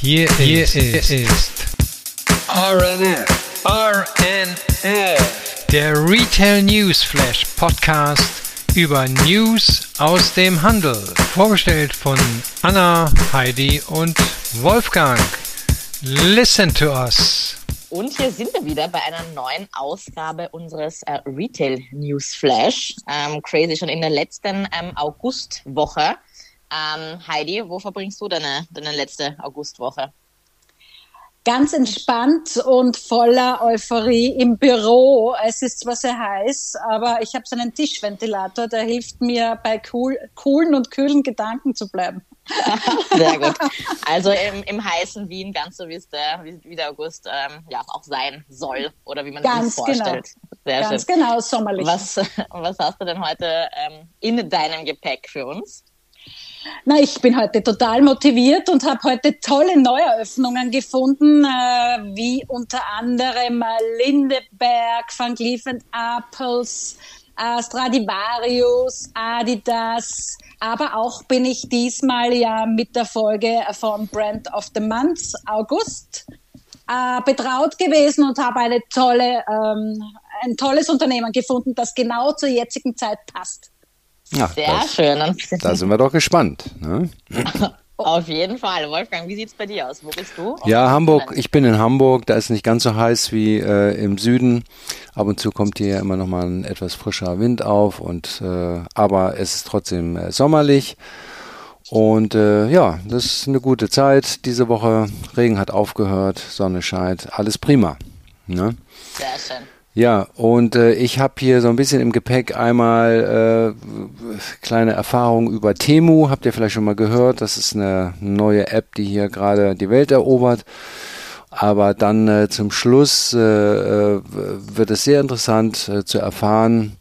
Hier, Hier ist, ist RNF. RNF. Der Retail News Flash Podcast über News aus dem Handel. Vorgestellt von Anna, Heidi und Wolfgang. Listen to us. Und hier sind wir wieder bei einer neuen Ausgabe unseres äh, Retail News Flash. Ähm, crazy, schon in der letzten ähm, Augustwoche. Ähm, Heidi, wo verbringst du deine, deine letzte Augustwoche? Ganz entspannt und voller Euphorie im Büro. Es ist zwar sehr heiß, aber ich habe so einen Tischventilator, der hilft mir bei cool, coolen und kühlen Gedanken zu bleiben. Sehr gut. Also im, im heißen Wien, ganz so wie es der, wie, der August ähm, ja auch sein soll oder wie man ganz sich vorstellt. Genau. Sehr ganz schön. genau, sommerlich. Was, was hast du denn heute ähm, in deinem Gepäck für uns? Na, ich bin heute total motiviert und habe heute tolle Neueröffnungen gefunden, äh, wie unter anderem äh, Lindeberg, Van Cleef Apples, äh, Stradivarius, Adidas, aber auch bin ich diesmal ja mit der Folge von Brand of the Month August äh, betraut gewesen und habe eine tolle, ähm, ein tolles Unternehmen gefunden, das genau zur jetzigen Zeit passt. Ja, Sehr das, schön. Da sind wir doch gespannt. Ne? Auf jeden Fall. Wolfgang, wie sieht es bei dir aus? Wo bist du? Ja, Hamburg. Ich bin in Hamburg. Da ist nicht ganz so heiß wie äh, im Süden. Ab und zu kommt hier immer noch mal ein etwas frischer Wind auf. Und äh, aber es ist trotzdem äh, sommerlich. Und äh, ja, das ist eine gute Zeit diese Woche. Regen hat aufgehört, Sonne scheint, alles prima. Ne? Sehr schön. Ja, und äh, ich habe hier so ein bisschen im Gepäck einmal äh, kleine Erfahrungen über Temu. Habt ihr vielleicht schon mal gehört? Das ist eine neue App, die hier gerade die Welt erobert. Aber dann äh, zum Schluss äh, äh wird es sehr interessant äh, zu erfahren,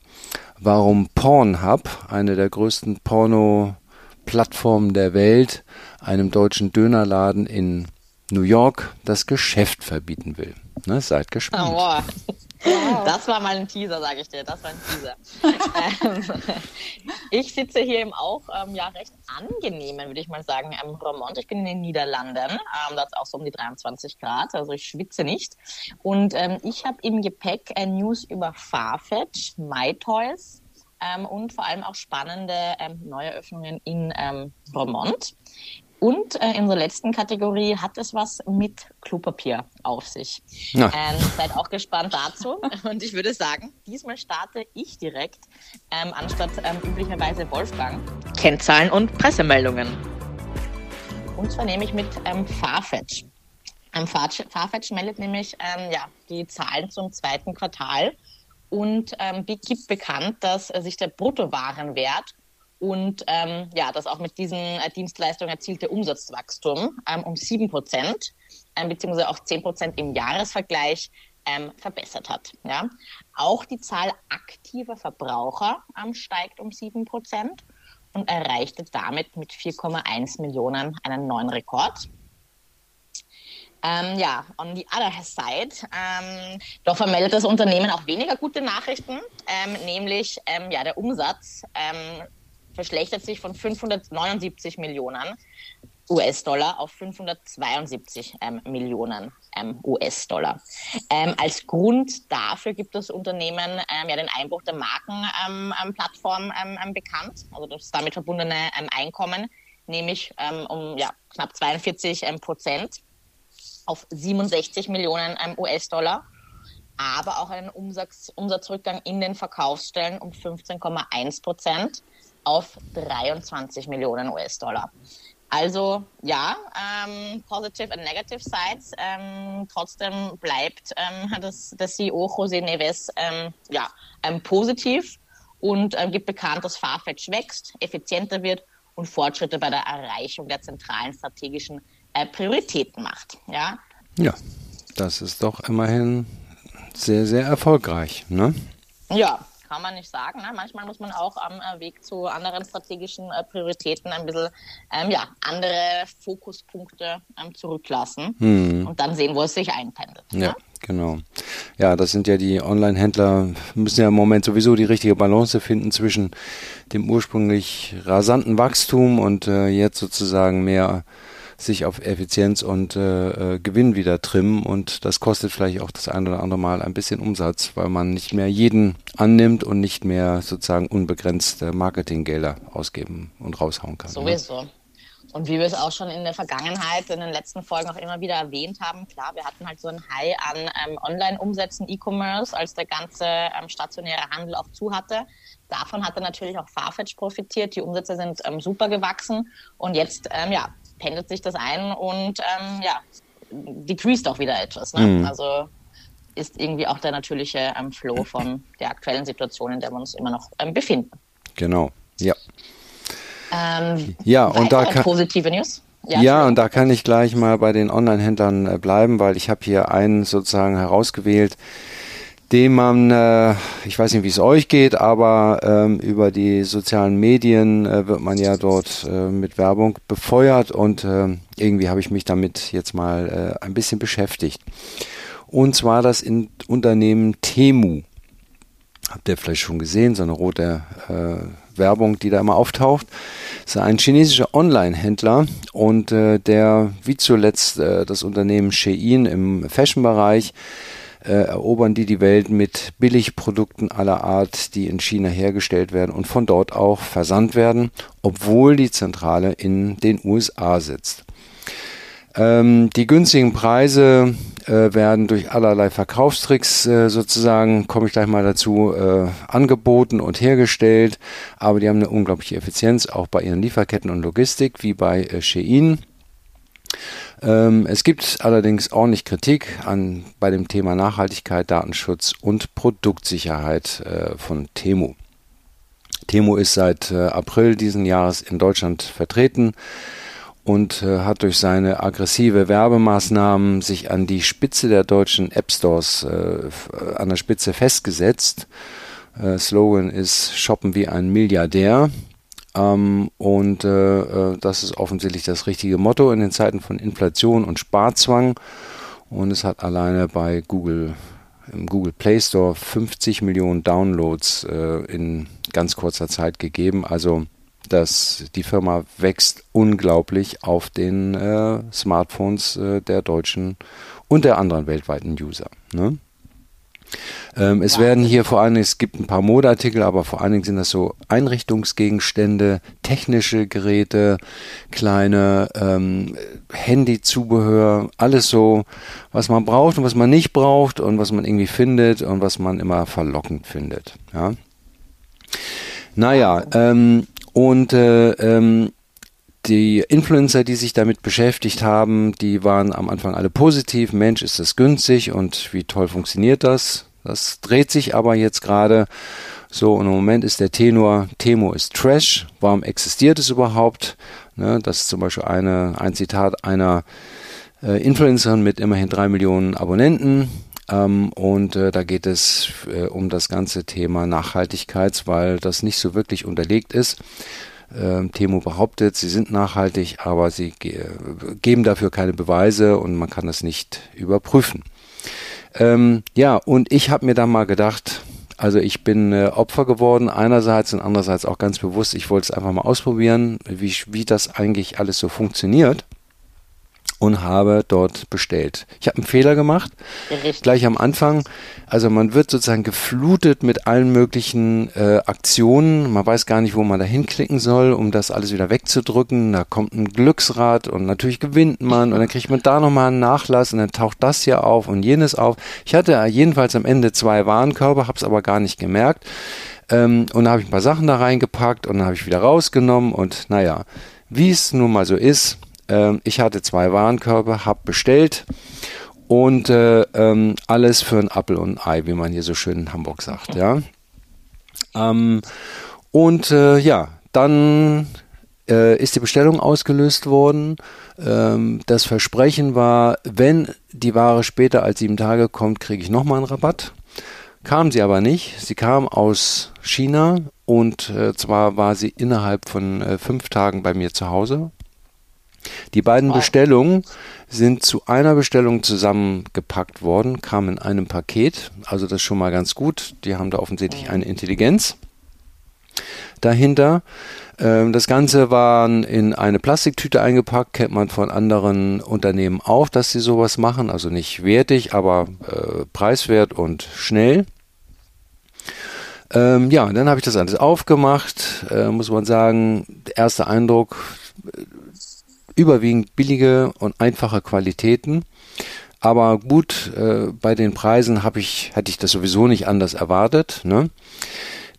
warum Pornhub, eine der größten Porno-Plattformen der Welt, einem deutschen Dönerladen in New York das Geschäft verbieten will. Ne, seid gespannt. Oh, Das war mal ein Teaser, sage ich dir. Das war ein Teaser. ähm, ich sitze hier im auch ähm, ja, recht angenehmen, würde ich mal sagen, am Romont. Ich bin in den Niederlanden. Ähm, da ist auch so um die 23 Grad, also ich schwitze nicht. Und ähm, ich habe im Gepäck äh, News über Farfetch, MyToys, ähm, und vor allem auch spannende ähm, Neueröffnungen in ähm, Romont. Und äh, in unserer letzten Kategorie hat es was mit Klopapier auf sich. Ähm, seid auch gespannt dazu. Und ich würde sagen, diesmal starte ich direkt, ähm, anstatt ähm, üblicherweise Wolfgang. Kennzahlen und Pressemeldungen. Und zwar nehme ich mit ähm, Farfetch. Ähm, Farfetch meldet nämlich ähm, ja, die Zahlen zum zweiten Quartal und ähm, gibt bekannt, dass äh, sich der Bruttowarenwert und ähm, ja, das auch mit diesen äh, Dienstleistungen erzielte Umsatzwachstum ähm, um sieben Prozent ähm, beziehungsweise auch zehn Prozent im Jahresvergleich ähm, verbessert hat. Ja. Auch die Zahl aktiver Verbraucher ähm, steigt um sieben Prozent und erreichte damit mit 4,1 Millionen einen neuen Rekord. Ähm, ja, on the other side, ähm, doch vermeldet das Unternehmen auch weniger gute Nachrichten, ähm, nämlich ähm, ja, der Umsatz verschlechtert sich von 579 Millionen US-Dollar auf 572 ähm, Millionen ähm, US-Dollar. Ähm, als Grund dafür gibt das Unternehmen ähm, ja den Einbruch der Markenplattform ähm, ähm, bekannt, also das damit verbundene Einkommen, nämlich um ja, knapp 42 Prozent auf 67 Millionen US-Dollar aber auch einen Umsatz, Umsatzrückgang in den Verkaufsstellen um 15,1 Prozent auf 23 Millionen US-Dollar. Also ja, ähm, positive and negative sides. Ähm, trotzdem bleibt ähm, das, der CEO José Neves ähm, ja, ähm, positiv und ähm, gibt bekannt, dass Farfetch wächst, effizienter wird und Fortschritte bei der Erreichung der zentralen strategischen äh, Prioritäten macht. Ja? ja, das ist doch immerhin sehr, sehr erfolgreich. Ne? Ja, kann man nicht sagen. Ne? Manchmal muss man auch am äh, Weg zu anderen strategischen äh, Prioritäten ein bisschen ähm, ja, andere Fokuspunkte ähm, zurücklassen hm. und dann sehen, wo es sich einpendelt. Ja, ne? genau. Ja, das sind ja die Online-Händler, müssen ja im Moment sowieso die richtige Balance finden zwischen dem ursprünglich rasanten Wachstum und äh, jetzt sozusagen mehr sich auf Effizienz und äh, äh, Gewinn wieder trimmen und das kostet vielleicht auch das ein oder andere Mal ein bisschen Umsatz, weil man nicht mehr jeden annimmt und nicht mehr sozusagen unbegrenzte Marketinggelder ausgeben und raushauen kann. Ne? Sowieso. Ne? Und wie wir es auch schon in der Vergangenheit, in den letzten Folgen auch immer wieder erwähnt haben, klar, wir hatten halt so ein High an ähm, Online-Umsätzen, E-Commerce, als der ganze ähm, stationäre Handel auch zu hatte. Davon hatte natürlich auch Farfetch profitiert. Die Umsätze sind ähm, super gewachsen und jetzt ähm, ja, pendelt sich das ein und ähm, ja, decreased auch wieder etwas. Ne? Mhm. Also ist irgendwie auch der natürliche ähm, Flow von der aktuellen Situation, in der wir uns immer noch ähm, befinden. Genau, ja. Ähm, ja, und da kann, positive News. Ja, ja und da kann ich gleich mal bei den Online-Händlern äh, bleiben, weil ich habe hier einen sozusagen herausgewählt, dem man, äh, ich weiß nicht, wie es euch geht, aber ähm, über die sozialen Medien äh, wird man ja dort äh, mit Werbung befeuert und äh, irgendwie habe ich mich damit jetzt mal äh, ein bisschen beschäftigt. Und zwar das in Unternehmen Temu. Habt ihr vielleicht schon gesehen, so eine rote äh, Werbung, die da immer auftaucht. Das ist ein chinesischer Online-Händler und äh, der, wie zuletzt äh, das Unternehmen Shein im Fashion-Bereich, erobern die die Welt mit Billigprodukten aller Art, die in China hergestellt werden und von dort auch versandt werden, obwohl die Zentrale in den USA sitzt. Ähm, die günstigen Preise äh, werden durch allerlei Verkaufstricks äh, sozusagen, komme ich gleich mal dazu, äh, angeboten und hergestellt. Aber die haben eine unglaubliche Effizienz, auch bei ihren Lieferketten und Logistik, wie bei äh, Shein. Ähm, es gibt allerdings ordentlich Kritik an, bei dem Thema Nachhaltigkeit, Datenschutz und Produktsicherheit äh, von Temu. Temu ist seit äh, April diesen Jahres in Deutschland vertreten und äh, hat durch seine aggressive Werbemaßnahmen sich an die Spitze der deutschen App Stores äh, an der Spitze festgesetzt. Äh, Slogan ist Shoppen wie ein Milliardär. Ähm, und äh, äh, das ist offensichtlich das richtige Motto in den Zeiten von Inflation und Sparzwang. Und es hat alleine bei Google im Google Play Store 50 Millionen Downloads äh, in ganz kurzer Zeit gegeben. Also dass die Firma wächst unglaublich auf den äh, Smartphones äh, der deutschen und der anderen weltweiten User. Ne? Ähm, es ja. werden hier vor allen Dingen, es gibt ein paar Modeartikel, aber vor allen Dingen sind das so Einrichtungsgegenstände, technische Geräte, kleine ähm, Handyzubehör, alles so, was man braucht und was man nicht braucht und was man irgendwie findet und was man immer verlockend findet. Ja. Naja, ähm, und äh, ähm, die Influencer, die sich damit beschäftigt haben, die waren am Anfang alle positiv. Mensch, ist das günstig und wie toll funktioniert das? Das dreht sich aber jetzt gerade so und im Moment ist der Tenor, Temo ist Trash. Warum existiert es überhaupt? Ne, das ist zum Beispiel eine, ein Zitat einer äh, Influencerin mit immerhin drei Millionen Abonnenten. Ähm, und äh, da geht es äh, um das ganze Thema Nachhaltigkeit, weil das nicht so wirklich unterlegt ist. Ähm, Temo behauptet, sie sind nachhaltig, aber sie ge geben dafür keine Beweise und man kann das nicht überprüfen. Ähm, ja, und ich habe mir dann mal gedacht, also ich bin äh, Opfer geworden einerseits und andererseits auch ganz bewusst, ich wollte es einfach mal ausprobieren, wie, wie das eigentlich alles so funktioniert und habe dort bestellt. Ich habe einen Fehler gemacht, Richtig. gleich am Anfang. Also man wird sozusagen geflutet mit allen möglichen äh, Aktionen. Man weiß gar nicht, wo man da hinklicken soll, um das alles wieder wegzudrücken. Da kommt ein Glücksrad und natürlich gewinnt man und dann kriegt man da nochmal einen Nachlass und dann taucht das hier auf und jenes auf. Ich hatte jedenfalls am Ende zwei Warenkörbe, habe es aber gar nicht gemerkt. Ähm, und da habe ich ein paar Sachen da reingepackt und dann habe ich wieder rausgenommen und naja, wie es nun mal so ist, ähm, ich hatte zwei Warenkörbe, habe bestellt und äh, ähm, alles für ein Apfel und ein Ei, wie man hier so schön in Hamburg sagt. Ja. Ähm, und äh, ja, dann äh, ist die Bestellung ausgelöst worden. Ähm, das Versprechen war, wenn die Ware später als sieben Tage kommt, kriege ich nochmal einen Rabatt. Kam sie aber nicht. Sie kam aus China und äh, zwar war sie innerhalb von äh, fünf Tagen bei mir zu Hause. Die beiden wow. Bestellungen sind zu einer Bestellung zusammengepackt worden, kamen in einem Paket. Also das ist schon mal ganz gut. Die haben da offensichtlich eine Intelligenz. dahinter. Ähm, das Ganze war in eine Plastiktüte eingepackt, kennt man von anderen Unternehmen auch, dass sie sowas machen. Also nicht wertig, aber äh, preiswert und schnell. Ähm, ja, dann habe ich das alles aufgemacht, äh, muss man sagen, erster Eindruck, äh, überwiegend billige und einfache Qualitäten. Aber gut, äh, bei den Preisen habe ich, hätte ich das sowieso nicht anders erwartet. Ne?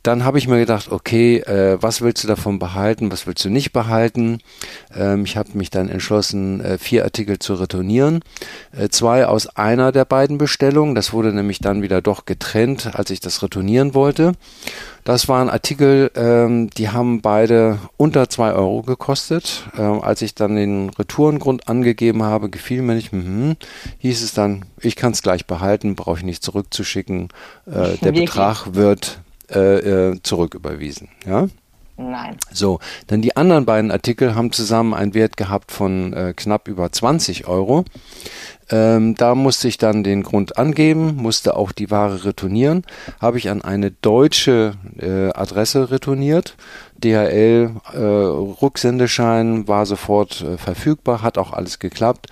Dann habe ich mir gedacht, okay, äh, was willst du davon behalten, was willst du nicht behalten? Ähm, ich habe mich dann entschlossen, äh, vier Artikel zu retournieren. Äh, zwei aus einer der beiden Bestellungen. Das wurde nämlich dann wieder doch getrennt, als ich das retournieren wollte. Das waren Artikel, ähm, die haben beide unter zwei Euro gekostet. Ähm, als ich dann den Retourengrund angegeben habe, gefiel mir nicht, mhm, hieß es dann, ich kann es gleich behalten, brauche ich nicht zurückzuschicken. Äh, der Betrag wird äh, äh, zurücküberwiesen. Ja? Nein. So, dann die anderen beiden Artikel haben zusammen einen Wert gehabt von äh, knapp über 20 Euro. Ähm, da musste ich dann den Grund angeben, musste auch die Ware retournieren. Habe ich an eine deutsche äh, Adresse retourniert. DHL äh, Rücksendeschein war sofort äh, verfügbar, hat auch alles geklappt.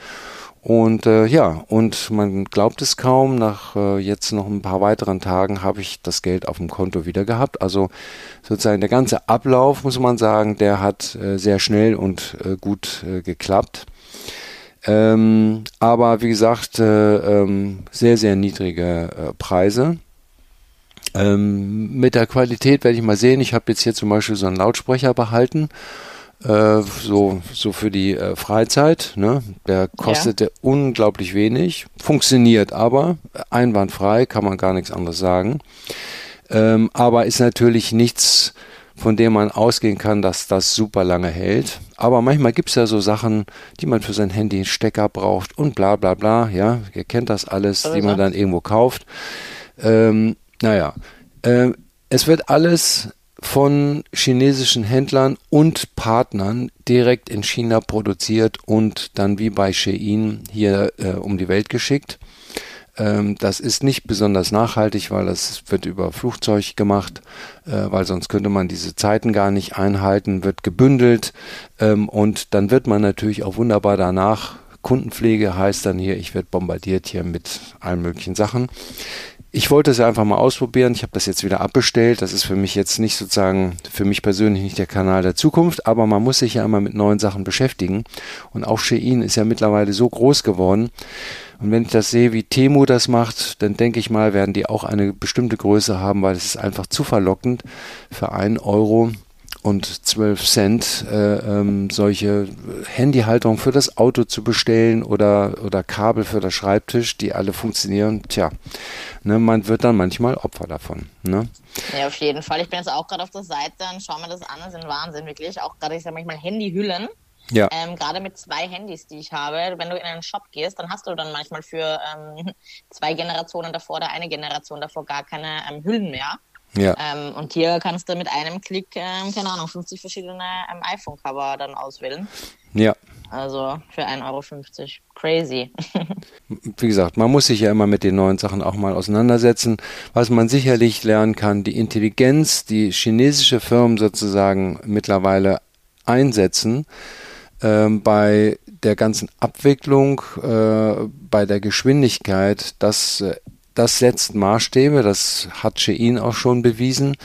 Und äh, ja, und man glaubt es kaum, nach äh, jetzt noch ein paar weiteren Tagen habe ich das Geld auf dem Konto wieder gehabt. Also sozusagen der ganze Ablauf, muss man sagen, der hat äh, sehr schnell und äh, gut äh, geklappt. Ähm, aber wie gesagt, äh, ähm, sehr, sehr niedrige äh, Preise. Ähm, mit der Qualität werde ich mal sehen. Ich habe jetzt hier zum Beispiel so einen Lautsprecher behalten äh, so, so für die äh, Freizeit. Ne? Der kostete ja. unglaublich wenig, funktioniert aber einwandfrei, kann man gar nichts anderes sagen. Ähm, aber ist natürlich nichts, von dem man ausgehen kann, dass das super lange hält. Aber manchmal gibt es ja so Sachen, die man für sein Handy einen Stecker braucht und bla bla bla. Ja, ihr kennt das alles, die man dann irgendwo kauft. Ähm, naja, äh, es wird alles von chinesischen Händlern und Partnern direkt in China produziert und dann wie bei Shein hier äh, um die Welt geschickt. Ähm, das ist nicht besonders nachhaltig, weil das wird über Flugzeug gemacht, äh, weil sonst könnte man diese Zeiten gar nicht einhalten, wird gebündelt ähm, und dann wird man natürlich auch wunderbar danach Kundenpflege heißt dann hier, ich werde bombardiert hier mit allen möglichen Sachen ich wollte es einfach mal ausprobieren. Ich habe das jetzt wieder abbestellt. Das ist für mich jetzt nicht sozusagen, für mich persönlich nicht der Kanal der Zukunft, aber man muss sich ja immer mit neuen Sachen beschäftigen. Und auch Shein ist ja mittlerweile so groß geworden. Und wenn ich das sehe, wie Temu das macht, dann denke ich mal, werden die auch eine bestimmte Größe haben, weil es ist einfach zu verlockend für einen Euro und 12 Cent äh, ähm, solche Handyhalterungen für das Auto zu bestellen oder, oder Kabel für das Schreibtisch, die alle funktionieren. Tja, ne, man wird dann manchmal Opfer davon. Ne? Ja, auf jeden Fall. Ich bin jetzt auch gerade auf der Seite und schaue mir das an. Das sind Wahnsinn, wirklich. Auch gerade, ich sage manchmal Handyhüllen. Ja. Ähm, gerade mit zwei Handys, die ich habe, wenn du in einen Shop gehst, dann hast du dann manchmal für ähm, zwei Generationen davor oder eine Generation davor gar keine ähm, Hüllen mehr. Ja. Ähm, und hier kannst du mit einem Klick, ähm, keine Ahnung, 50 verschiedene ähm, iPhone-Cover dann auswählen. Ja. Also für 1,50 Euro. Crazy. Wie gesagt, man muss sich ja immer mit den neuen Sachen auch mal auseinandersetzen. Was man sicherlich lernen kann, die Intelligenz, die chinesische Firmen sozusagen mittlerweile einsetzen, ähm, bei der ganzen Abwicklung, äh, bei der Geschwindigkeit, das äh, das setzt Maßstäbe, das hat Shein auch schon bewiesen.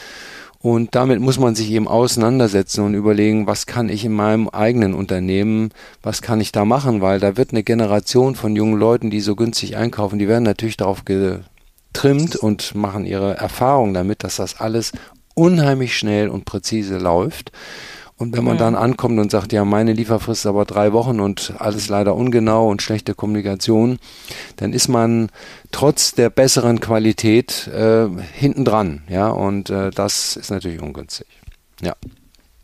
Und damit muss man sich eben auseinandersetzen und überlegen, was kann ich in meinem eigenen Unternehmen, was kann ich da machen, weil da wird eine Generation von jungen Leuten, die so günstig einkaufen, die werden natürlich darauf getrimmt und machen ihre Erfahrungen damit, dass das alles unheimlich schnell und präzise läuft. Und wenn man mhm. dann ankommt und sagt, ja, meine Lieferfrist ist aber drei Wochen und alles leider ungenau und schlechte Kommunikation, dann ist man trotz der besseren Qualität äh, hinten dran. Ja, und äh, das ist natürlich ungünstig. Ja.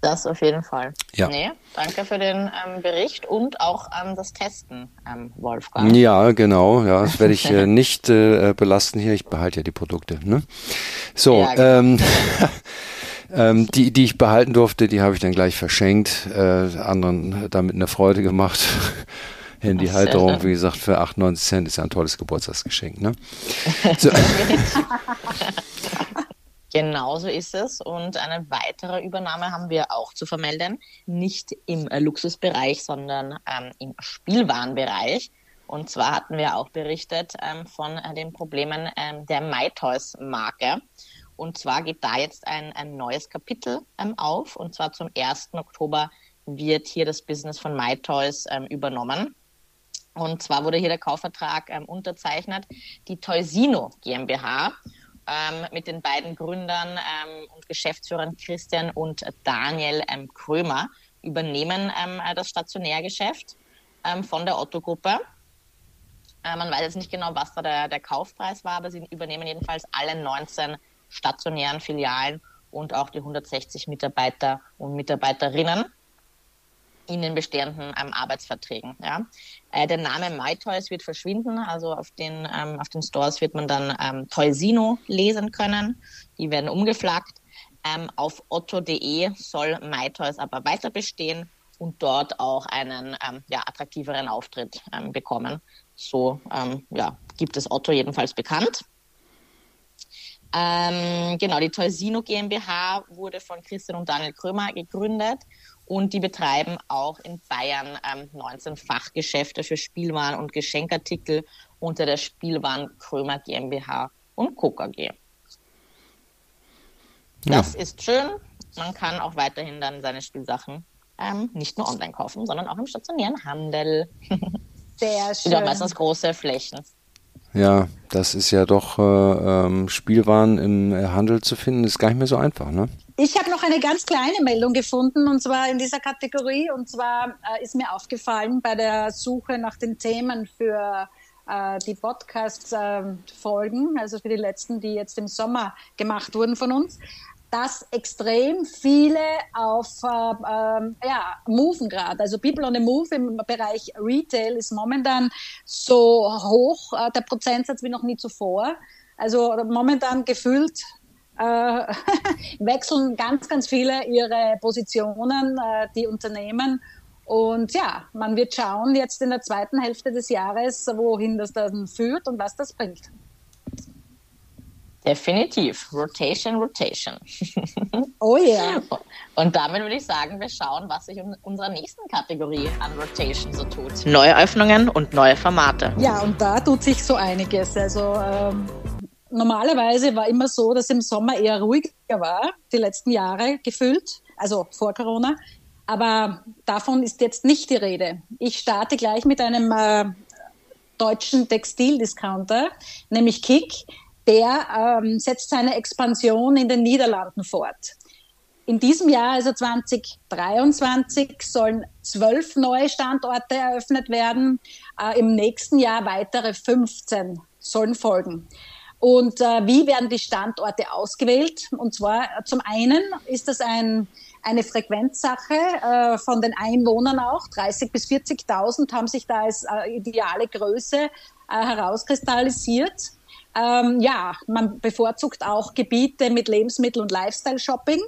Das auf jeden Fall. Ja. Nee, danke für den ähm, Bericht und auch ähm, das Testen, ähm, Wolfgang. Ja, genau. Ja, das werde ich äh, nicht äh, belasten hier. Ich behalte ja die Produkte. Ne? So, ja, genau. ähm, die, die ich behalten durfte, die habe ich dann gleich verschenkt, äh, anderen damit eine Freude gemacht. Handyhalterung, wie gesagt, für 98 Cent ist ja ein tolles Geburtstagsgeschenk. Ne? So. Genauso ist es. Und eine weitere Übernahme haben wir auch zu vermelden. Nicht im Luxusbereich, sondern ähm, im Spielwarenbereich. Und zwar hatten wir auch berichtet ähm, von äh, den Problemen ähm, der MyToys-Marke. Und zwar geht da jetzt ein, ein neues Kapitel ähm, auf. Und zwar zum 1. Oktober wird hier das Business von MyToys ähm, übernommen. Und zwar wurde hier der Kaufvertrag ähm, unterzeichnet. Die Toysino GmbH ähm, mit den beiden Gründern ähm, und Geschäftsführern Christian und Daniel ähm, Krömer übernehmen das Stationärgeschäft von der Otto-Gruppe. Äh, man weiß jetzt nicht genau, was da der, der Kaufpreis war, aber sie übernehmen jedenfalls alle 19 stationären Filialen und auch die 160 Mitarbeiter und Mitarbeiterinnen in den bestehenden ähm, Arbeitsverträgen. Ja. Äh, der Name MyToys wird verschwinden, also auf den, ähm, auf den Stores wird man dann ähm, Toysino lesen können. Die werden umgeflaggt. Ähm, auf otto.de soll MyToys aber weiter bestehen und dort auch einen ähm, ja, attraktiveren Auftritt ähm, bekommen. So ähm, ja, gibt es Otto jedenfalls bekannt. Ähm, genau, die Toysino GmbH wurde von Christian und Daniel Krömer gegründet und die betreiben auch in Bayern ähm, 19 Fachgeschäfte für Spielwaren und Geschenkartikel unter der Spielwaren Krömer GmbH und Coca G. Das ja. ist schön. Man kann auch weiterhin dann seine Spielsachen ähm, nicht nur online kaufen, sondern auch im stationären Handel. Sehr schön. Sind auch meistens große Flächen. Ja, das ist ja doch äh, ähm, Spielwaren im äh, Handel zu finden, ist gar nicht mehr so einfach, ne? Ich habe noch eine ganz kleine Meldung gefunden und zwar in dieser Kategorie und zwar äh, ist mir aufgefallen bei der Suche nach den Themen für äh, die Podcast-Folgen, äh, also für die letzten, die jetzt im Sommer gemacht wurden von uns, dass extrem viele auf äh, äh, ja, Moven gerade. Also People on the Move im Bereich Retail ist momentan so hoch, äh, der Prozentsatz wie noch nie zuvor. Also momentan gefühlt äh, wechseln ganz, ganz viele ihre Positionen, äh, die Unternehmen. Und ja, man wird schauen jetzt in der zweiten Hälfte des Jahres, wohin das dann führt und was das bringt. Definitiv. Rotation, Rotation. Oh ja. Yeah. Und damit würde ich sagen, wir schauen, was sich in unserer nächsten Kategorie an Rotation so tut. Neue Öffnungen und neue Formate. Ja, und da tut sich so einiges. Also ähm, normalerweise war immer so, dass im Sommer eher ruhiger war, die letzten Jahre gefühlt, also vor Corona. Aber davon ist jetzt nicht die Rede. Ich starte gleich mit einem äh, deutschen Textildiscounter, nämlich Kick der ähm, setzt seine Expansion in den Niederlanden fort. In diesem Jahr, also 2023, sollen zwölf neue Standorte eröffnet werden. Äh, Im nächsten Jahr weitere 15 sollen folgen. Und äh, wie werden die Standorte ausgewählt? Und zwar äh, zum einen ist das ein, eine Frequenzsache äh, von den Einwohnern auch. 30 bis 40.000 haben sich da als äh, ideale Größe äh, herauskristallisiert. Ähm, ja, man bevorzugt auch Gebiete mit Lebensmittel- und Lifestyle-Shopping.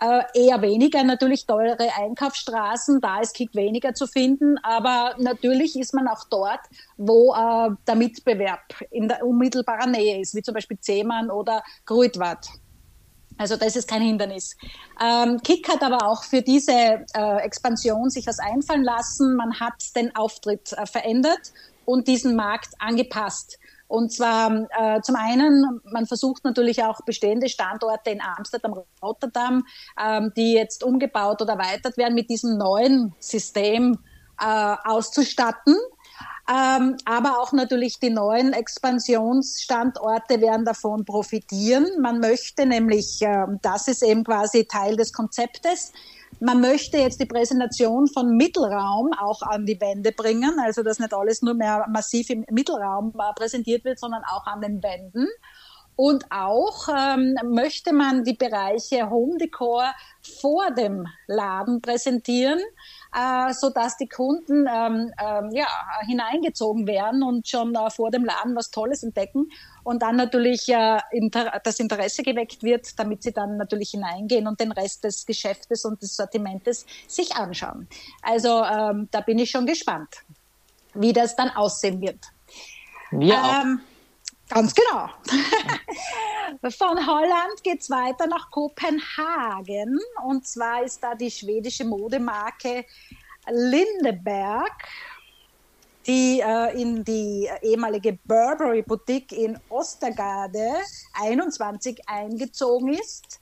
Äh, eher weniger natürlich teure Einkaufsstraßen, da ist Kick weniger zu finden, aber natürlich ist man auch dort, wo äh, der Mitbewerb in der unmittelbaren Nähe ist, wie zum Beispiel Zehmann oder Gruitwart. Also das ist kein Hindernis. Ähm, Kick hat aber auch für diese äh, Expansion sich was einfallen lassen. Man hat den Auftritt äh, verändert und diesen Markt angepasst. Und zwar äh, zum einen, man versucht natürlich auch bestehende Standorte in Amsterdam, Rotterdam, ähm, die jetzt umgebaut oder erweitert werden, mit diesem neuen System äh, auszustatten. Ähm, aber auch natürlich die neuen Expansionsstandorte werden davon profitieren. Man möchte nämlich, äh, das ist eben quasi Teil des Konzeptes, man möchte jetzt die Präsentation von Mittelraum auch an die Wände bringen, also dass nicht alles nur mehr massiv im Mittelraum äh, präsentiert wird, sondern auch an den Wänden. Und auch ähm, möchte man die Bereiche Home Decor vor dem Laden präsentieren, äh, so dass die Kunden ähm, ähm, ja, hineingezogen werden und schon äh, vor dem Laden was Tolles entdecken und dann natürlich äh, das Interesse geweckt wird, damit sie dann natürlich hineingehen und den Rest des Geschäftes und des Sortimentes sich anschauen. Also ähm, da bin ich schon gespannt, wie das dann aussehen wird. Wir auch. Ähm, Ganz genau. Von Holland geht es weiter nach Kopenhagen. Und zwar ist da die schwedische Modemarke Lindeberg, die äh, in die ehemalige Burberry Boutique in Ostergade 21 eingezogen ist.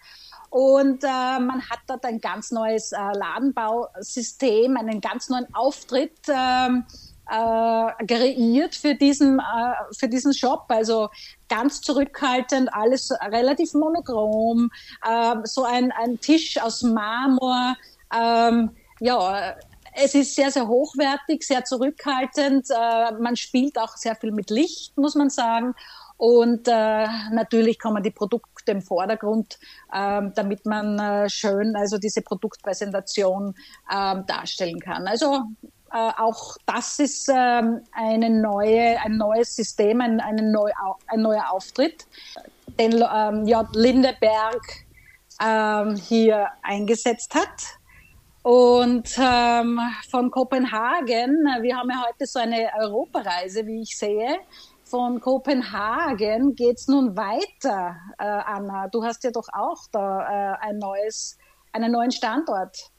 Und äh, man hat dort ein ganz neues äh, Ladenbausystem, einen ganz neuen Auftritt. Ähm, äh, kreiert für diesen, äh, für diesen Shop. Also ganz zurückhaltend, alles relativ monochrom, äh, so ein, ein Tisch aus Marmor. Ähm, ja, es ist sehr, sehr hochwertig, sehr zurückhaltend. Äh, man spielt auch sehr viel mit Licht, muss man sagen. Und äh, natürlich kommen die Produkte im Vordergrund, äh, damit man äh, schön also diese Produktpräsentation äh, darstellen kann. Also auch das ist ähm, eine neue, ein neues System, ein, eine neu, ein neuer Auftritt, den ähm, J. Lindeberg ähm, hier eingesetzt hat. Und ähm, von Kopenhagen, wir haben ja heute so eine Europareise, wie ich sehe. Von Kopenhagen geht es nun weiter, äh, Anna. Du hast ja doch auch da äh, ein neues, einen neuen Standort.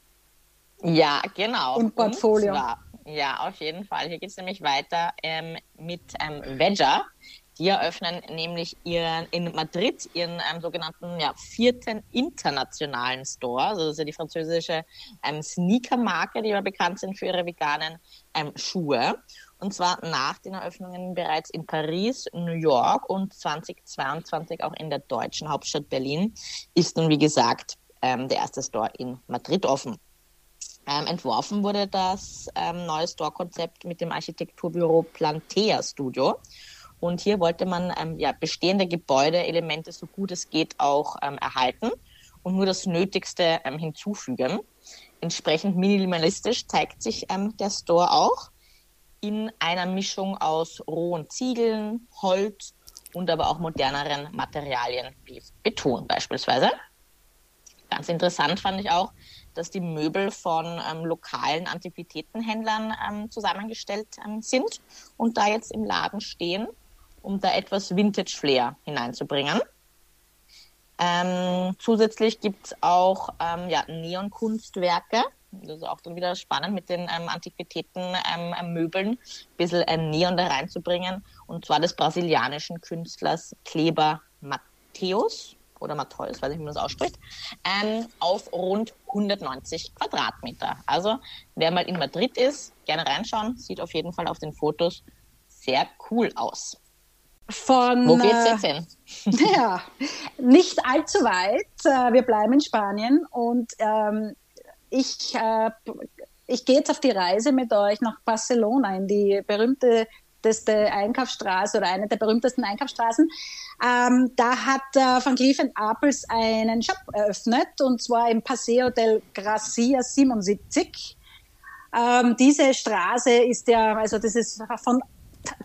Ja, genau. Im Portfolio. Zwar, ja, auf jeden Fall. Hier geht es nämlich weiter ähm, mit ähm, Veja. Die eröffnen nämlich ihren, in Madrid ihren ähm, sogenannten ja, vierten internationalen Store. Also das ist ja die französische ähm, Sneaker-Marke, die ja bekannt sind für ihre veganen ähm, Schuhe. Und zwar nach den Eröffnungen bereits in Paris, New York und 2022 auch in der deutschen Hauptstadt Berlin ist nun, wie gesagt, ähm, der erste Store in Madrid offen. Ähm, entworfen wurde das ähm, neue Store-Konzept mit dem Architekturbüro Plantea Studio. Und hier wollte man ähm, ja, bestehende Gebäudeelemente so gut es geht auch ähm, erhalten und nur das Nötigste ähm, hinzufügen. Entsprechend minimalistisch zeigt sich ähm, der Store auch in einer Mischung aus rohen Ziegeln, Holz und aber auch moderneren Materialien wie Beton beispielsweise. Ganz interessant fand ich auch, dass die Möbel von ähm, lokalen Antiquitätenhändlern ähm, zusammengestellt ähm, sind und da jetzt im Laden stehen, um da etwas Vintage-Flair hineinzubringen. Ähm, zusätzlich gibt es auch ähm, ja, Neon-Kunstwerke. Das ist auch dann wieder spannend mit den ähm, Antiquitäten-Möbeln, ein bisschen äh, Neon da reinzubringen. Und zwar des brasilianischen Künstlers Kleber Matthäus oder Matthäus, weiß ich, wie man das ausspricht, ähm, auf rund 190 Quadratmeter. Also wer mal in Madrid ist, gerne reinschauen, sieht auf jeden Fall auf den Fotos sehr cool aus. Von, Wo geht's jetzt hin? Äh, ja, nicht allzu weit. Äh, wir bleiben in Spanien und ähm, ich, äh, ich gehe jetzt auf die Reise mit euch nach Barcelona in die berühmte berühmteste Einkaufsstraße oder eine der berühmtesten Einkaufsstraßen. Ähm, da hat äh, Van Cleef Apples einen Shop eröffnet und zwar im Paseo del Gracia 77. Ähm, diese Straße ist ja, also das ist von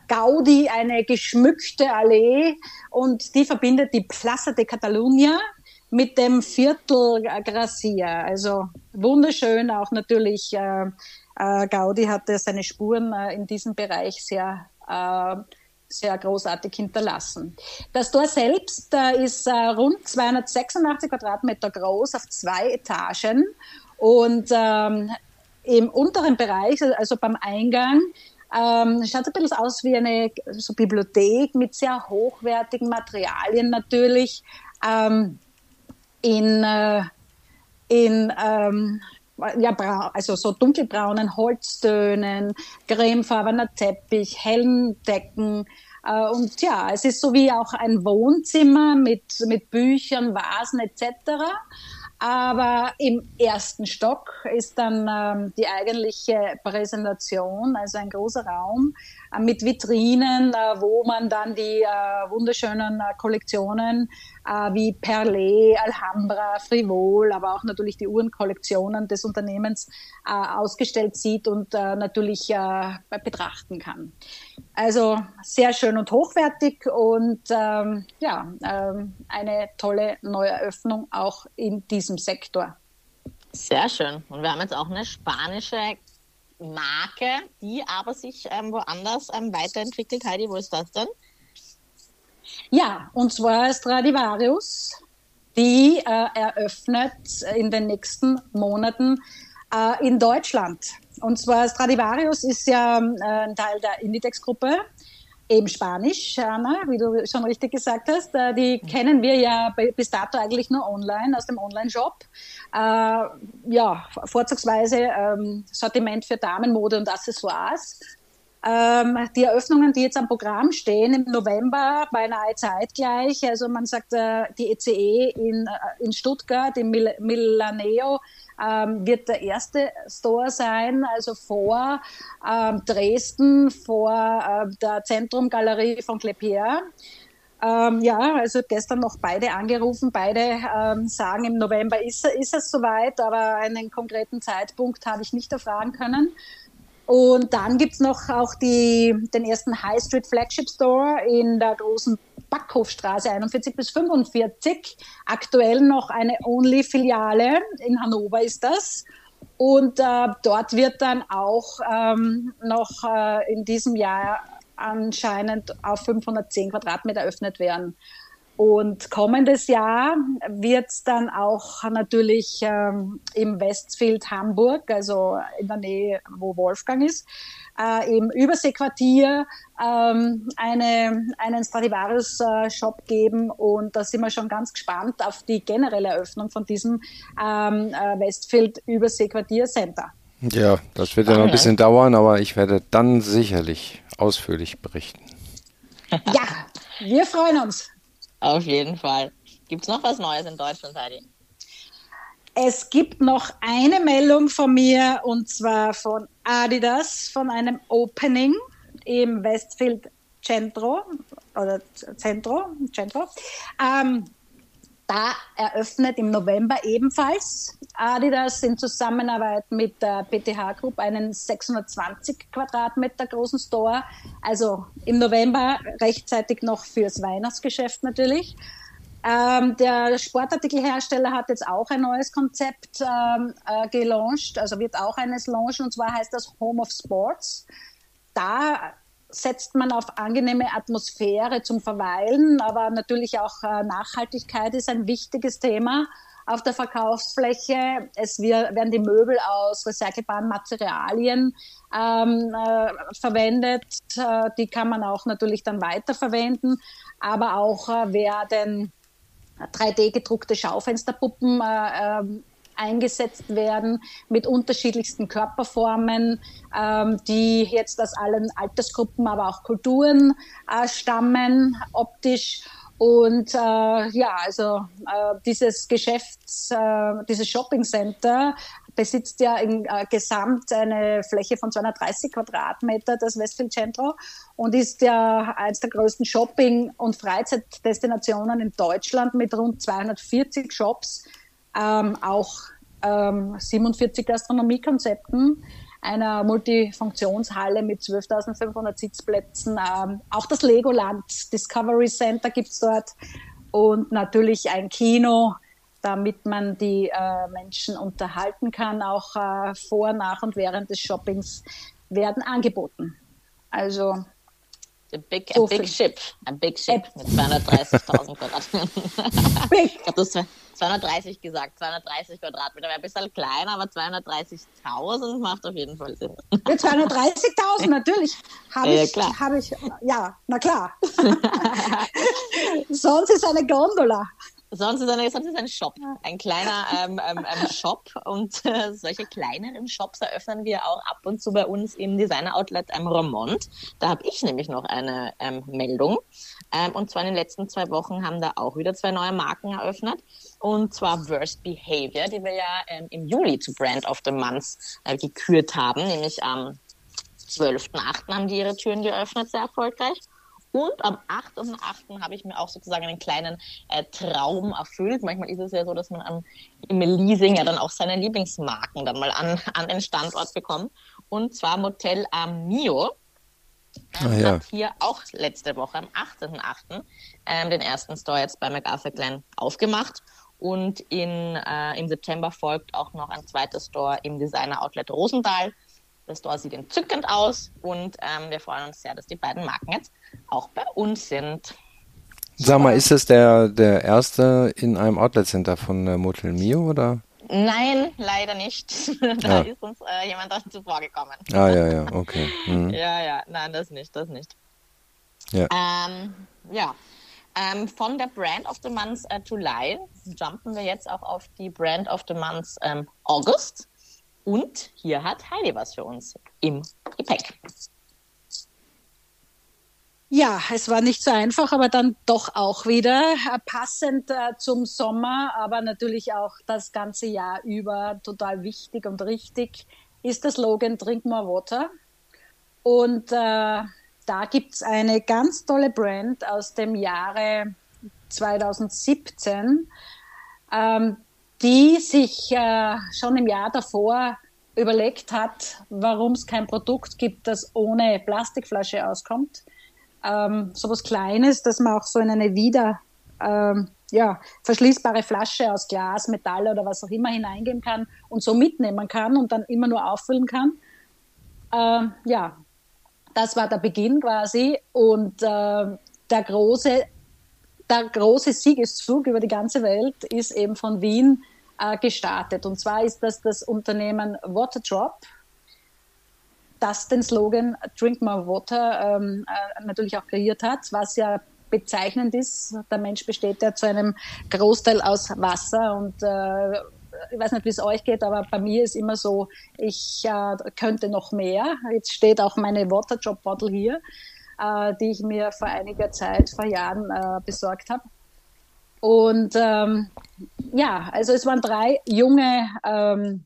Gaudi eine geschmückte Allee und die verbindet die Plaza de Catalunya mit dem Viertel Gracia. Also wunderschön, auch natürlich äh, äh, Gaudi hatte seine Spuren äh, in diesem Bereich sehr äh, sehr großartig hinterlassen. Das Tor selbst äh, ist äh, rund 286 Quadratmeter groß auf zwei Etagen und ähm, im unteren Bereich, also beim Eingang, ähm, schaut ein bisschen aus wie eine so Bibliothek mit sehr hochwertigen Materialien natürlich. Ähm, in, äh, in ähm, ja, also so dunkelbraunen Holztönen, cremefarbener Teppich, hellen Decken. Äh, und ja, es ist so wie auch ein Wohnzimmer mit, mit Büchern, Vasen etc. Aber im ersten Stock ist dann ähm, die eigentliche Präsentation, also ein großer Raum äh, mit Vitrinen, äh, wo man dann die äh, wunderschönen äh, Kollektionen wie Perlé, Alhambra, Frivol, aber auch natürlich die Uhrenkollektionen des Unternehmens äh, ausgestellt sieht und natürlich betrachten kann. Also sehr schön und hochwertig und ähm, ja, ähm, eine tolle Neueröffnung auch in diesem Sektor. Sehr schön. Und wir haben jetzt auch eine spanische Marke, die aber sich ähm, woanders ähm, weiterentwickelt. Heidi, wo ist das denn? Ja, und zwar Stradivarius. Die äh, eröffnet in den nächsten Monaten äh, in Deutschland. Und zwar Stradivarius ist ja äh, ein Teil der Inditex-Gruppe eben Spanisch, Anna, wie du schon richtig gesagt hast. Äh, die kennen wir ja bis dato eigentlich nur online, aus dem Online-Shop. Äh, ja, vorzugsweise ähm, Sortiment für Damenmode und Accessoires. Ähm, die Eröffnungen, die jetzt am Programm stehen im November, beinahe zeitgleich. Also man sagt, äh, die ECE e in, äh, in Stuttgart, im Mil Milaneo, ähm, wird der erste Store sein, also vor ähm, Dresden, vor äh, der Zentrumgalerie von Clepierre. Ähm, ja, also gestern noch beide angerufen. Beide ähm, sagen, im November ist, ist es soweit, aber einen konkreten Zeitpunkt habe ich nicht erfahren können. Und dann gibt's noch auch die, den ersten High Street Flagship Store in der großen Backhofstraße 41 bis 45. Aktuell noch eine Only-Filiale. In Hannover ist das. Und äh, dort wird dann auch ähm, noch äh, in diesem Jahr anscheinend auf 510 Quadratmeter eröffnet werden. Und kommendes Jahr wird es dann auch natürlich ähm, im Westfield Hamburg, also in der Nähe, wo Wolfgang ist, äh, im Überseequartier ähm, eine, einen Stradivarius-Shop äh, geben. Und da sind wir schon ganz gespannt auf die generelle Eröffnung von diesem ähm, äh, Westfield Überseequartier Center. Ja, das wird ja noch ein bisschen dauern, aber ich werde dann sicherlich ausführlich berichten. Ja, wir freuen uns. Auf jeden Fall. Gibt es noch was Neues in Deutschland, Heidi? Es gibt noch eine Meldung von mir und zwar von Adidas von einem Opening im Westfield Centro oder Centro, Centro. Ähm, da eröffnet im November ebenfalls Adidas in Zusammenarbeit mit der PTH Group einen 620 Quadratmeter großen Store. Also im November rechtzeitig noch fürs Weihnachtsgeschäft natürlich. Ähm, der Sportartikelhersteller hat jetzt auch ein neues Konzept ähm, äh, gelauncht, also wird auch eines launchen, und zwar heißt das Home of Sports. Da setzt man auf angenehme Atmosphäre zum Verweilen, aber natürlich auch äh, Nachhaltigkeit ist ein wichtiges Thema auf der Verkaufsfläche. Es werden die Möbel aus recycelbaren Materialien ähm, äh, verwendet. Äh, die kann man auch natürlich dann weiterverwenden, aber auch äh, werden 3D gedruckte Schaufensterpuppen äh, ähm, eingesetzt werden mit unterschiedlichsten Körperformen, ähm, die jetzt aus allen Altersgruppen, aber auch Kulturen äh, stammen, optisch. Und äh, ja, also äh, dieses Geschäfts, äh, dieses Shopping Center besitzt ja in, äh, gesamt eine Fläche von 230 Quadratmeter, das Westfield Centro, und ist ja eines der größten Shopping- und Freizeitdestinationen in Deutschland mit rund 240 Shops ähm, auch ähm, 47 Gastronomiekonzepten, einer Multifunktionshalle mit 12.500 Sitzplätzen. Ähm, auch das Legoland Discovery Center gibt es dort und natürlich ein Kino, damit man die äh, Menschen unterhalten kann. Auch äh, vor, nach und während des Shoppings werden angeboten. Also A big, so a big ship. Ein big ship mit 230.000 Quadratmetern. das 230 gesagt. 230 Quadratmeter wäre ein bisschen kleiner, aber 230.000 macht auf jeden Fall Sinn. Ja, 230.000 natürlich. Habe ich, ja, hab ich, ja, na klar. Sonst ist eine Gondola. Sonst ist, eine, sonst ist ein Shop, ein kleiner ähm, ähm, ähm, Shop und äh, solche kleineren Shops eröffnen wir auch ab und zu bei uns im Designer Outlet ähm, Romont. Da habe ich nämlich noch eine ähm, Meldung. Ähm, und zwar in den letzten zwei Wochen haben da auch wieder zwei neue Marken eröffnet. Und zwar Worst Behavior, die wir ja ähm, im Juli zu Brand of the Month äh, gekürt haben, nämlich am 12.8. haben die ihre Türen geöffnet, sehr erfolgreich. Und am 8.8. habe ich mir auch sozusagen einen kleinen äh, Traum erfüllt. Manchmal ist es ja so, dass man am, im Leasing ja dann auch seine Lieblingsmarken dann mal an, an den Standort bekommt. Und zwar Motel Amio. Ähm, ah, ja. hat hier auch letzte Woche am 18.8. Ähm, den ersten Store jetzt bei MacArthur Glen aufgemacht. Und in, äh, im September folgt auch noch ein zweiter Store im Designer Outlet Rosenthal. Das Store sieht entzückend aus und ähm, wir freuen uns sehr, dass die beiden Marken jetzt auch bei uns sind. Sag mal, ist das der, der erste in einem Outlet Center von äh, Motel Mio oder? Nein, leider nicht. da ja. ist uns äh, jemand zuvor gekommen. Ah, ja, ja, okay. Mhm. Ja, ja, nein, das nicht, das nicht. Ja. Ähm, ja. Ähm, von der Brand of the Month äh, July jumpen wir jetzt auch auf die Brand of the Month ähm, August. Und hier hat Heidi was für uns im Gepäck. Ja, es war nicht so einfach, aber dann doch auch wieder äh, passend äh, zum Sommer, aber natürlich auch das ganze Jahr über total wichtig und richtig ist der Slogan Drink More Water. Und äh, da gibt es eine ganz tolle Brand aus dem Jahre 2017, ähm, die sich äh, schon im Jahr davor überlegt hat, warum es kein Produkt gibt, das ohne Plastikflasche auskommt ähm, sowas Kleines, dass man auch so in eine wieder ähm, ja, verschließbare Flasche aus Glas, Metall oder was auch immer hineingeben kann und so mitnehmen kann und dann immer nur auffüllen kann. Ähm, ja, das war der Beginn quasi und äh, der große der große Siegeszug über die ganze Welt ist eben von Wien äh, gestartet. Und zwar ist das das Unternehmen Waterdrop das den Slogan Drink More Water ähm, äh, natürlich auch kreiert hat, was ja bezeichnend ist. Der Mensch besteht ja zu einem Großteil aus Wasser und äh, ich weiß nicht, wie es euch geht, aber bei mir ist immer so, ich äh, könnte noch mehr. Jetzt steht auch meine Water Drop Bottle hier, äh, die ich mir vor einiger Zeit, vor Jahren äh, besorgt habe. Und ähm, ja, also es waren drei junge ähm,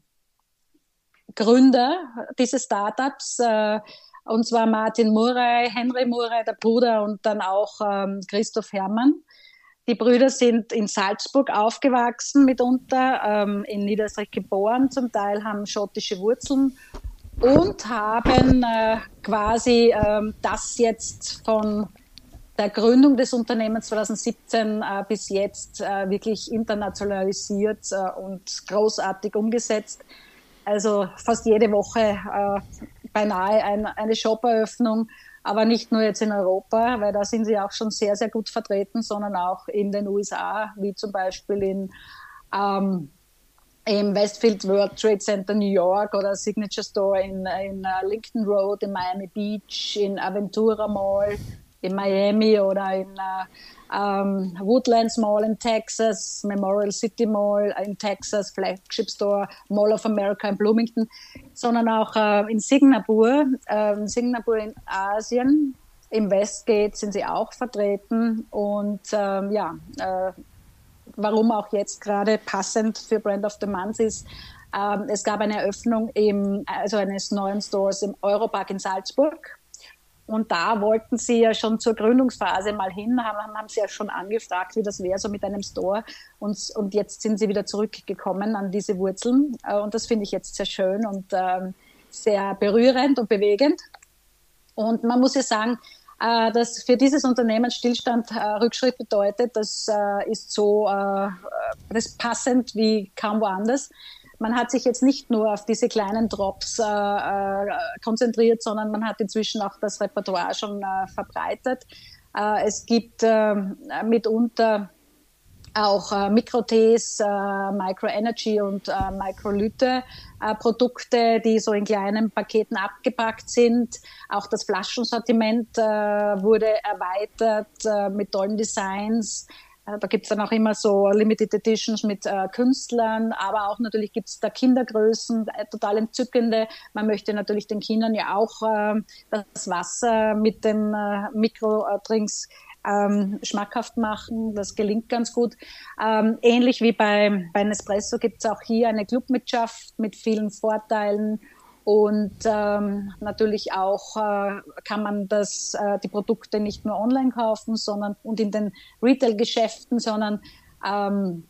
Gründer dieses Startups, äh, und zwar Martin Murray, Henry Murray, der Bruder, und dann auch ähm, Christoph Herrmann. Die Brüder sind in Salzburg aufgewachsen mitunter, ähm, in Niederösterreich geboren, zum Teil haben schottische Wurzeln und haben äh, quasi äh, das jetzt von der Gründung des Unternehmens 2017 äh, bis jetzt äh, wirklich internationalisiert äh, und großartig umgesetzt. Also fast jede Woche äh, beinahe ein, eine Shop-Eröffnung, aber nicht nur jetzt in Europa, weil da sind sie auch schon sehr, sehr gut vertreten, sondern auch in den USA, wie zum Beispiel in ähm, im Westfield World Trade Center New York oder Signature Store in, in uh, Lincoln Road in Miami Beach, in Aventura Mall in Miami oder in uh, ähm, Woodlands Mall in Texas, Memorial City Mall in Texas, Flagship Store, Mall of America in Bloomington, sondern auch äh, in Singapur, äh, in Singapur in Asien, im Westgate sind sie auch vertreten. Und ähm, ja, äh, warum auch jetzt gerade passend für Brand of the Month ist, ähm, es gab eine Eröffnung im, also eines neuen Stores im Europark in Salzburg und da wollten sie ja schon zur Gründungsphase mal hin, haben, haben sie ja schon angefragt, wie das wäre, so mit einem Store. Und, und jetzt sind sie wieder zurückgekommen an diese Wurzeln. Äh, und das finde ich jetzt sehr schön und äh, sehr berührend und bewegend. Und man muss ja sagen, äh, dass für dieses Unternehmen Stillstand äh, Rückschritt bedeutet, das ist so das passend wie kaum woanders man hat sich jetzt nicht nur auf diese kleinen Drops äh, äh, konzentriert, sondern man hat inzwischen auch das Repertoire schon äh, verbreitet. Äh, es gibt ähm, mitunter auch äh, Mikrotees, äh, Microenergy und äh, Microlyte äh, Produkte, die so in kleinen Paketen abgepackt sind. Auch das Flaschensortiment äh, wurde erweitert äh, mit tollen Designs. Äh, da gibt es dann auch immer so Limited Editions mit äh, Künstlern, aber auch natürlich gibt es da Kindergrößen, äh, total entzückende. Man möchte natürlich den Kindern ja auch äh, das Wasser mit den äh, Mikrodrinks ähm, schmackhaft machen. Das gelingt ganz gut. Ähm, ähnlich wie bei, bei Nespresso gibt es auch hier eine Clubmitgliedschaft mit vielen Vorteilen und ähm, natürlich auch äh, kann man das, äh, die Produkte nicht nur online kaufen, sondern und in den Retail-Geschäften, sondern ähm,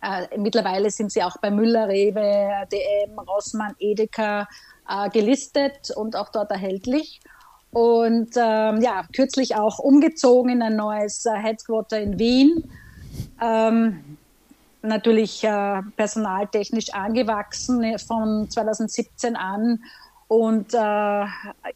äh, mittlerweile sind sie auch bei Müller, Rewe, DM, Rossmann, Edeka äh, gelistet und auch dort erhältlich. Und ähm, ja, kürzlich auch umgezogen in ein neues äh, Headquarter in Wien. Ähm, natürlich äh, personaltechnisch angewachsen äh, von 2017 an. und äh,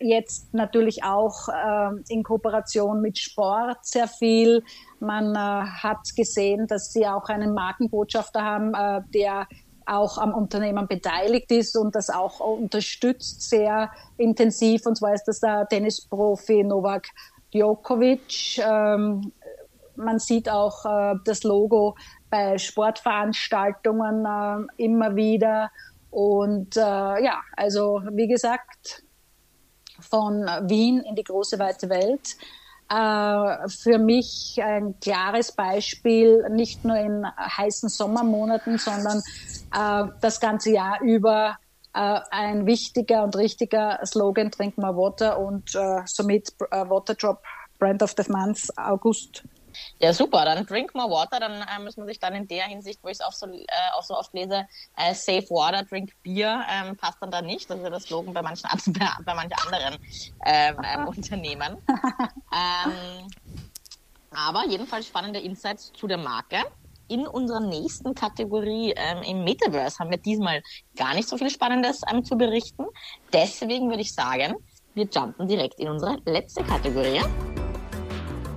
jetzt natürlich auch äh, in Kooperation mit Sport sehr viel. Man äh, hat gesehen, dass sie auch einen Markenbotschafter haben, äh, der auch am Unternehmen beteiligt ist und das auch unterstützt sehr intensiv. Und zwar ist das der Tennisprofi Novak Djokovic. Ähm, man sieht auch äh, das Logo bei Sportveranstaltungen äh, immer wieder. Und äh, ja, also wie gesagt, von Wien in die große weite Welt. Äh, für mich ein klares Beispiel, nicht nur in heißen Sommermonaten, sondern äh, das ganze Jahr über äh, ein wichtiger und richtiger Slogan, Drink More Water und somit äh, Waterdrop Brand of the Month August ja, super. Dann drink more water. Dann äh, muss man sich dann in der Hinsicht, wo ich es auch, so, äh, auch so oft lese, äh, safe water, drink Bier, ähm, passt dann da nicht. Das ist ja das Slogan bei manchen, bei, bei manchen anderen ähm, ähm, Unternehmen. ähm, aber jedenfalls spannende Insights zu der Marke. In unserer nächsten Kategorie ähm, im Metaverse haben wir diesmal gar nicht so viel Spannendes ähm, zu berichten. Deswegen würde ich sagen, wir jumpen direkt in unsere letzte Kategorie.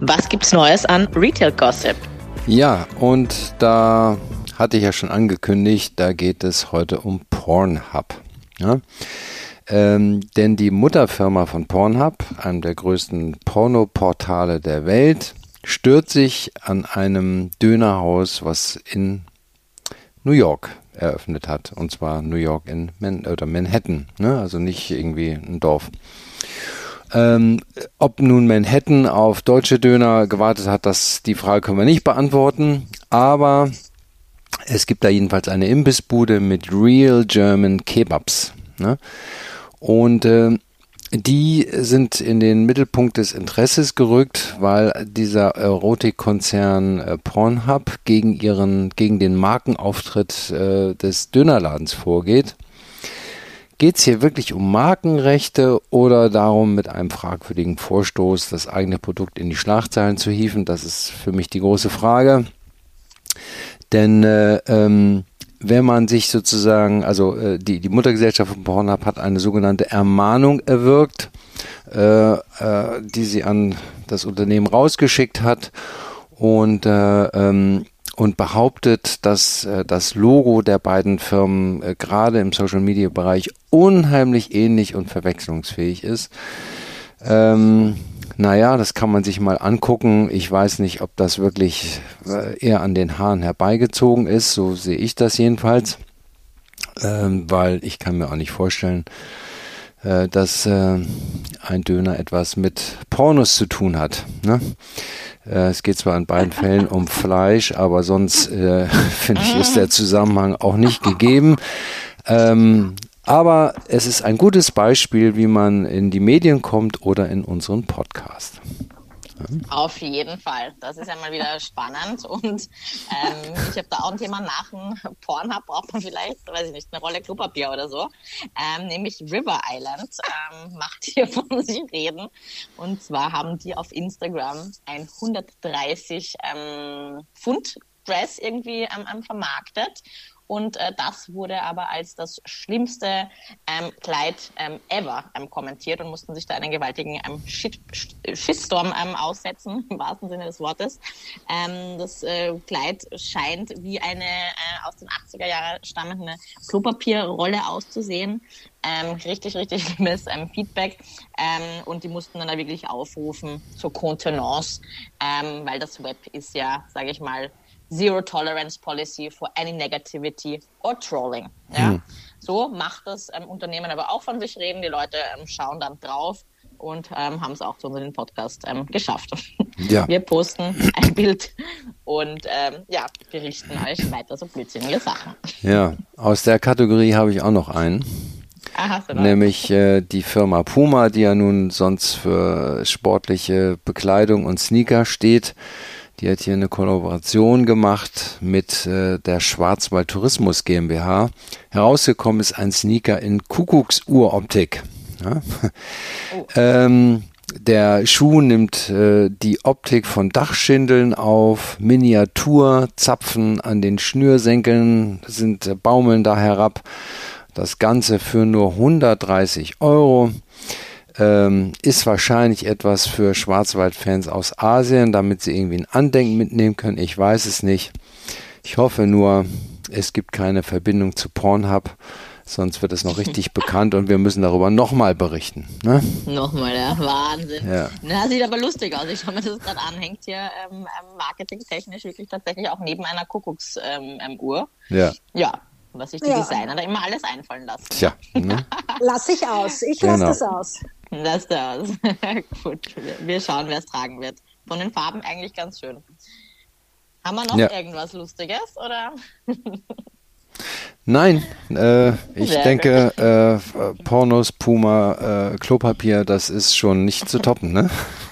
Was gibt's Neues an Retail Gossip? Ja, und da hatte ich ja schon angekündigt, da geht es heute um Pornhub. Ja? Ähm, denn die Mutterfirma von Pornhub, einem der größten Pornoportale der Welt, stört sich an einem Dönerhaus, was in New York eröffnet hat. Und zwar New York in Man oder Manhattan, ne? also nicht irgendwie ein Dorf. Ähm, ob nun Manhattan auf deutsche Döner gewartet hat, das, die Frage können wir nicht beantworten. Aber es gibt da jedenfalls eine Imbissbude mit Real German Kebabs. Ne? Und äh, die sind in den Mittelpunkt des Interesses gerückt, weil dieser Erotikkonzern äh, Pornhub gegen ihren, gegen den Markenauftritt äh, des Dönerladens vorgeht. Geht es hier wirklich um Markenrechte oder darum, mit einem fragwürdigen Vorstoß das eigene Produkt in die Schlagzeilen zu hieven? Das ist für mich die große Frage. Denn äh, ähm, wenn man sich sozusagen, also äh, die, die Muttergesellschaft von Pornhub hat eine sogenannte Ermahnung erwirkt, äh, äh, die sie an das Unternehmen rausgeschickt hat. Und äh, ähm, und behauptet, dass äh, das Logo der beiden Firmen äh, gerade im Social-Media-Bereich unheimlich ähnlich und verwechslungsfähig ist. Ähm, naja, das kann man sich mal angucken. Ich weiß nicht, ob das wirklich äh, eher an den Haaren herbeigezogen ist. So sehe ich das jedenfalls. Ähm, weil ich kann mir auch nicht vorstellen, äh, dass äh, ein Döner etwas mit Pornos zu tun hat. Ne? Äh, es geht zwar in beiden Fällen um Fleisch, aber sonst äh, finde ich, ist der Zusammenhang auch nicht gegeben. Ähm, aber es ist ein gutes Beispiel, wie man in die Medien kommt oder in unseren Podcast. Auf jeden Fall. Das ist ja mal wieder spannend. Und ähm, ich habe da auch ein Thema nach dem Pornhub, braucht man vielleicht, weiß ich nicht, eine Rolle Klopapier oder so. Ähm, nämlich River Island ähm, macht hier von sich reden. Und zwar haben die auf Instagram ein 130 ähm, Pfund Dress irgendwie ähm, vermarktet und äh, das wurde aber als das schlimmste ähm, Kleid ähm, ever ähm, kommentiert und mussten sich da einen gewaltigen ähm, Shit Shitstorm ähm, aussetzen, im wahrsten Sinne des Wortes. Ähm, das äh, Kleid scheint wie eine äh, aus den 80er Jahren stammende Klopapierrolle auszusehen. Ähm, richtig, richtig schlimmes ähm, Feedback. Ähm, und die mussten dann da wirklich aufrufen zur Contenance, ähm, weil das Web ist ja, sage ich mal, Zero Tolerance Policy for any negativity or trolling. Ja? Mhm. So macht das ähm, Unternehmen aber auch von sich reden. Die Leute ähm, schauen dann drauf und ähm, haben es auch zu unserem Podcast ähm, geschafft. Ja. Wir posten ein Bild und ähm, ja, berichten euch weiter so blödsinnige Sachen. Ja, aus der Kategorie habe ich auch noch einen. Aha, nämlich äh, die Firma Puma, die ja nun sonst für sportliche Bekleidung und Sneaker steht die hat hier eine Kollaboration gemacht mit äh, der Schwarzwald Tourismus GmbH. Herausgekommen ist ein Sneaker in Kuckucksuhroptik. Ja? Oh. ähm, der Schuh nimmt äh, die Optik von Dachschindeln auf, Miniaturzapfen an den Schnürsenkeln sind äh, baumeln da herab. Das Ganze für nur 130 Euro. Ähm, ist wahrscheinlich etwas für Schwarzwaldfans aus Asien, damit sie irgendwie ein Andenken mitnehmen können. Ich weiß es nicht. Ich hoffe nur, es gibt keine Verbindung zu Pornhub. Sonst wird es noch richtig bekannt und wir müssen darüber nochmal berichten. Ne? Nochmal, ja. Wahnsinn. Ja. Na, sieht aber lustig aus. Ich schaue mir das gerade an. Hängt hier ähm, ähm, marketingtechnisch wirklich tatsächlich auch neben einer Kuckucksuhr. Ähm, ähm ja. Ja, was sich die ja. Designer da immer alles einfallen lassen. Tja. Ne? Lass ich aus. Ich genau. lasse das aus. Lass das aus. Gut, wir schauen, wer es tragen wird. Von den Farben eigentlich ganz schön. Haben wir noch ja. irgendwas Lustiges oder? Nein, äh, ich Sehr denke, äh, Pornos, Puma, äh, Klopapier, das ist schon nicht zu toppen, ne?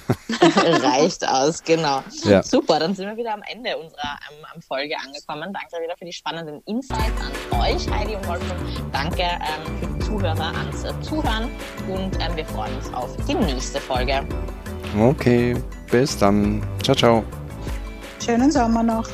Reicht aus, genau. Ja. Super, dann sind wir wieder am Ende unserer ähm, Folge angekommen. Danke wieder für die spannenden Insights an euch, Heidi und Wolfgang. Danke ähm, für die Zuhörer ans äh, Zuhören und ähm, wir freuen uns auf die nächste Folge. Okay, bis dann. Ciao, ciao. Schönen Sommer noch.